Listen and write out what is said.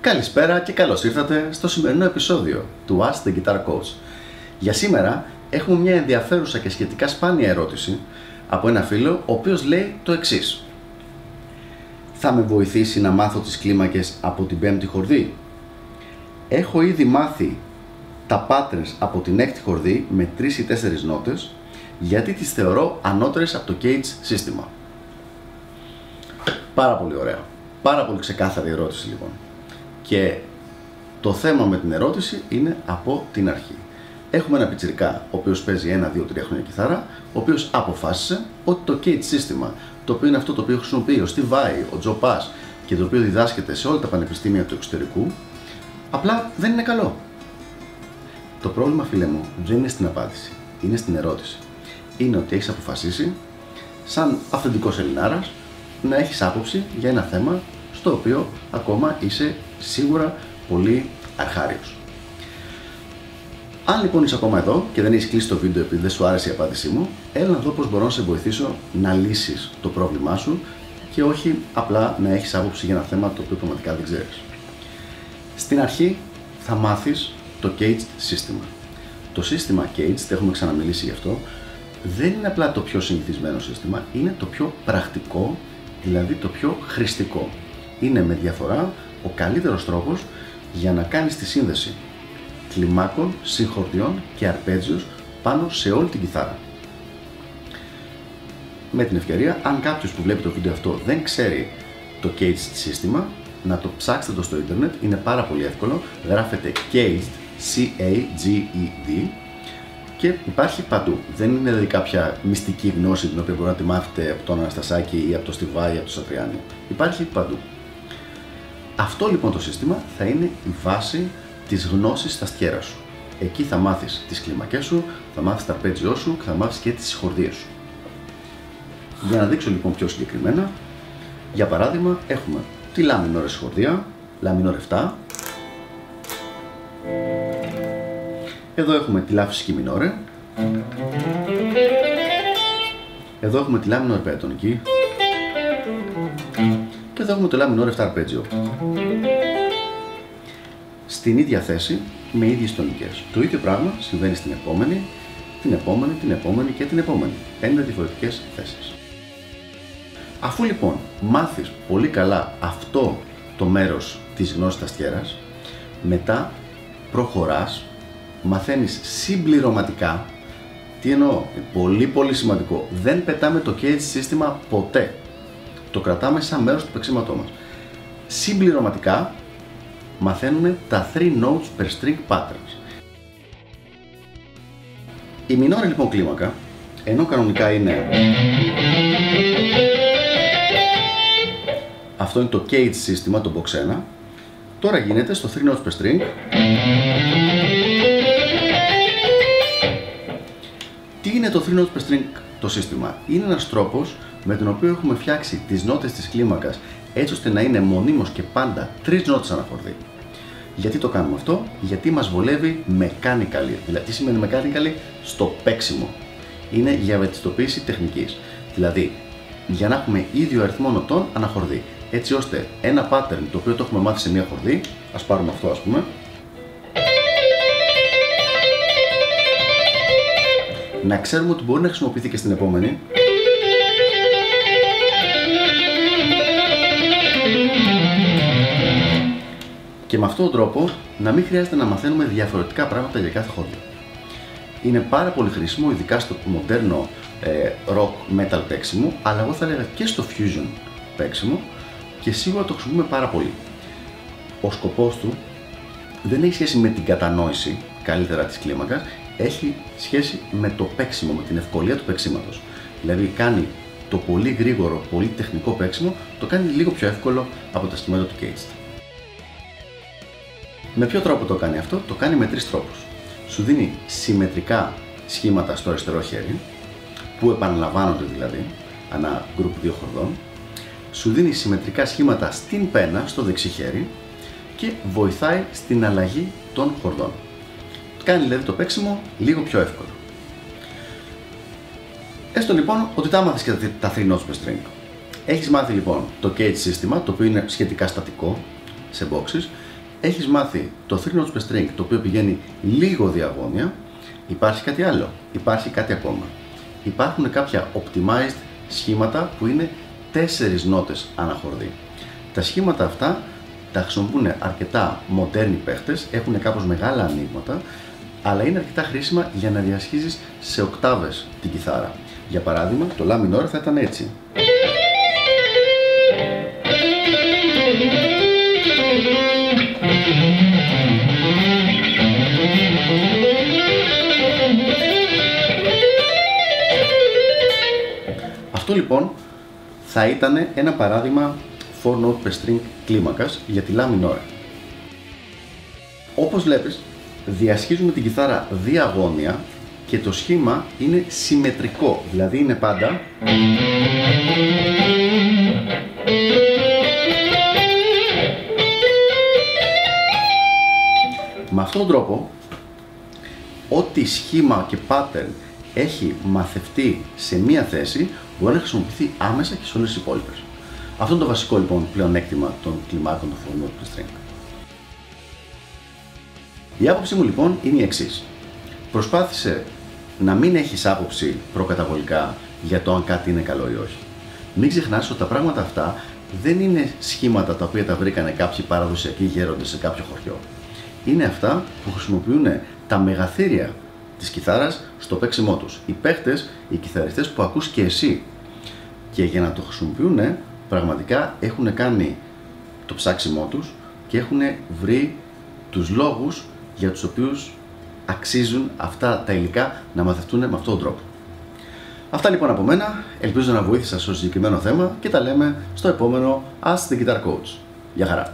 Καλησπέρα και καλώς ήρθατε στο σημερινό επεισόδιο του Ask the Guitar Coach. Για σήμερα έχουμε μια ενδιαφέρουσα και σχετικά σπάνια ερώτηση από ένα φίλο ο οποίος λέει το εξής. Θα με βοηθήσει να μάθω τις κλίμακες από την πέμπτη χορδή; Έχω ήδη μάθει τα patterns από την έκτη χορδή με 3 ή 4 νότες γιατί τις θεωρώ ανώτερες από το cage σύστημα. Πάρα πολύ ωραία. Πάρα πολύ ξεκάθαρη ερώτηση λοιπόν. Και το θέμα με την ερώτηση είναι από την αρχή. Έχουμε ένα πιτσιρικά, ο οποίος παίζει ένα, δύο, τρία χρόνια κιθάρα, ο οποίος αποφάσισε ότι το Kate σύστημα, το οποίο είναι αυτό το οποίο χρησιμοποιεί ο Steve Vai, ο Joe Pass και το οποίο διδάσκεται σε όλα τα πανεπιστήμια του εξωτερικού, απλά δεν είναι καλό. Το πρόβλημα, φίλε μου, δεν είναι στην απάντηση, είναι στην ερώτηση. Είναι ότι έχεις αποφασίσει, σαν αυθεντικός Ελληνάρας, να έχεις άποψη για ένα θέμα στο οποίο ακόμα είσαι σίγουρα πολύ αρχάριος. Αν λοιπόν είσαι ακόμα εδώ και δεν έχεις κλείσει το βίντεο επειδή δεν σου άρεσε η απάντησή μου, έλα να δω πώς μπορώ να σε βοηθήσω να λύσεις το πρόβλημά σου και όχι απλά να έχεις άποψη για ένα θέμα το οποίο πραγματικά δεν ξέρεις. Στην αρχή θα μάθεις το Caged σύστημα. Το σύστημα Caged, έχουμε ξαναμιλήσει γι' αυτό, δεν είναι απλά το πιο συνηθισμένο σύστημα, είναι το πιο πρακτικό, δηλαδή το πιο χρηστικό. Είναι με διαφορά ο καλύτερος τρόπος για να κάνεις τη σύνδεση κλιμάκων, συγχορδιών και αρπέτζιους πάνω σε όλη την κιθάρα. Με την ευκαιρία, αν κάποιος που βλέπει το βίντεο αυτό δεν ξέρει το Caged σύστημα, να το ψάξετε το στο ίντερνετ, είναι πάρα πολύ εύκολο, γράφετε Caged, C-A-G-E-D και υπάρχει παντού. Δεν είναι δηλαδή κάποια μυστική γνώση την οποία μπορείτε να τη μάθετε από τον Αναστασάκη ή από το Στιβάη ή από το Σατριάνι. Υπάρχει παντού. Αυτό λοιπόν το σύστημα θα είναι η βάση της γνώσης στα στιέρα σου. Εκεί θα μάθεις τις κλίμακές σου, θα μάθεις τα αρπέτζιό σου και θα μάθεις και τις συγχορδίες σου. Για να δείξω λοιπόν πιο συγκεκριμένα, για παράδειγμα έχουμε τη λάμινο συγχορδία, λάμινο 7, εδώ έχουμε τη λάφη σκι μινόρε, εδώ έχουμε τη λάμινο επέτονική, και εδώ έχουμε το La minor 7 αρπέτζιο. Στην ίδια θέση, με ίδιες τονικές. Το ίδιο πράγμα συμβαίνει στην επόμενη, την επόμενη, την επόμενη και την επόμενη. Πέντε διαφορετικές θέσεις. Αφού λοιπόν μάθεις πολύ καλά αυτό το μέρος της γνώσης ταστιέρας, μετά προχωράς, μαθαίνεις συμπληρωματικά, τι εννοώ, πολύ πολύ σημαντικό, δεν πετάμε το cage σύστημα ποτέ το κρατάμε σαν μέρος του παίξηματός μας. Συμπληρωματικά μαθαίνουμε τα 3 notes per string patterns. Η μινόρη λοιπόν κλίμακα, ενώ κανονικά είναι αυτό είναι το cage σύστημα, το box 1, τώρα γίνεται στο 3 notes per string είναι το 3 notes per string το σύστημα; Είναι ένας τρόπος με τον οποίο έχουμε φτιάξει τις νότες της κλίμακας έτσι ώστε να είναι μονίμως και πάντα τρεις νότες αναχορδί. Γιατί το κάνουμε αυτό, γιατί μας βολεύει mechanical. Δηλαδή, τι σημαίνει mechanical στο παίξιμο. Είναι για βελτιστοποίηση τεχνικής. Δηλαδή, για να έχουμε ίδιο αριθμό νοτών αναχορδί. Έτσι ώστε ένα pattern το οποίο το έχουμε μάθει σε μία χορδή, ας πάρουμε αυτό ας πούμε, να ξέρουμε ότι μπορεί να χρησιμοποιηθεί και στην επόμενη και με αυτόν τον τρόπο να μην χρειάζεται να μαθαίνουμε διαφορετικά πράγματα για κάθε χώρο. Είναι πάρα πολύ χρήσιμο, ειδικά στο μοντέρνο ε, rock metal παίξιμο, αλλά εγώ θα έλεγα και στο fusion παίξιμο και σίγουρα το χρησιμοποιούμε πάρα πολύ. Ο σκοπός του δεν έχει σχέση με την κατανόηση καλύτερα της κλίμακας, έχει σχέση με το παίξιμο, με την ευκολία του παίξηματος. Δηλαδή κάνει το πολύ γρήγορο, πολύ τεχνικό παίξιμο, το κάνει λίγο πιο εύκολο από τα σχήματα του Caged. Με ποιο τρόπο το κάνει αυτό, το κάνει με τρεις τρόπους. Σου δίνει συμμετρικά σχήματα στο αριστερό χέρι, που επαναλαμβάνονται δηλαδή, ανά γκρουπ δύο χορδών, σου δίνει συμμετρικά σχήματα στην πένα, στο δεξί χέρι και βοηθάει στην αλλαγή των χορδών. Κάνει δηλαδή το παίξιμο λίγο πιο εύκολο. Έστω λοιπόν ότι τα μάθεις και τα 3 notes per string. Έχεις μάθει λοιπόν το cage σύστημα, το οποίο είναι σχετικά στατικό σε boxes. Έχεις μάθει το 3 notes per string, το οποίο πηγαίνει λίγο διαγώνια. Υπάρχει κάτι άλλο, υπάρχει κάτι ακόμα. Υπάρχουν κάποια optimized σχήματα που είναι 4 νότες αναχορδί. Τα σχήματα αυτά τα χρησιμοποιούν αρκετά μοντέρνοι παίχτες, έχουν κάπως μεγάλα ανοίγματα, αλλά είναι αρκετά χρήσιμα για να διασχίζεις σε οκτάβες την κιθάρα. Για παράδειγμα, το La minor θα ήταν έτσι. Αυτό λοιπόν θα ήταν ένα παράδειγμα 4 note per string κλίμακας για τη La minor. Όπως βλέπεις, διασχίζουμε την κιθάρα διαγώνια και το σχήμα είναι συμμετρικό, δηλαδή είναι πάντα Με αυτόν τον τρόπο, ό,τι σχήμα και pattern έχει μαθευτεί σε μία θέση μπορεί να χρησιμοποιηθεί άμεσα και σε όλες τις υπόλοιπες. Αυτό είναι το βασικό λοιπόν πλεονέκτημα των κλιμάκων του φορμού του string. Η άποψή μου λοιπόν είναι η εξής. Προσπάθησε να μην έχεις άποψη προκαταβολικά για το αν κάτι είναι καλό ή όχι. Μην ξεχνάς ότι τα πράγματα αυτά δεν είναι σχήματα τα οποία τα βρήκανε κάποιοι παραδοσιακοί γέροντες σε κάποιο χωριό. Είναι αυτά που χρησιμοποιούν τα μεγαθύρια της κιθάρας στο παίξιμό τους. Οι παίχτες, οι κιθαριστές που ακούς και εσύ. Και για να το χρησιμοποιούν πραγματικά έχουν κάνει το ψάξιμό τους και έχουν βρει τους λόγους για τους οποίους αξίζουν αυτά τα υλικά να μαθευτούν με αυτόν τον τρόπο. Αυτά λοιπόν από μένα, ελπίζω να βοήθησα στο συγκεκριμένο θέμα και τα λέμε στο επόμενο Ask the Guitar Coach. Γεια χαρά!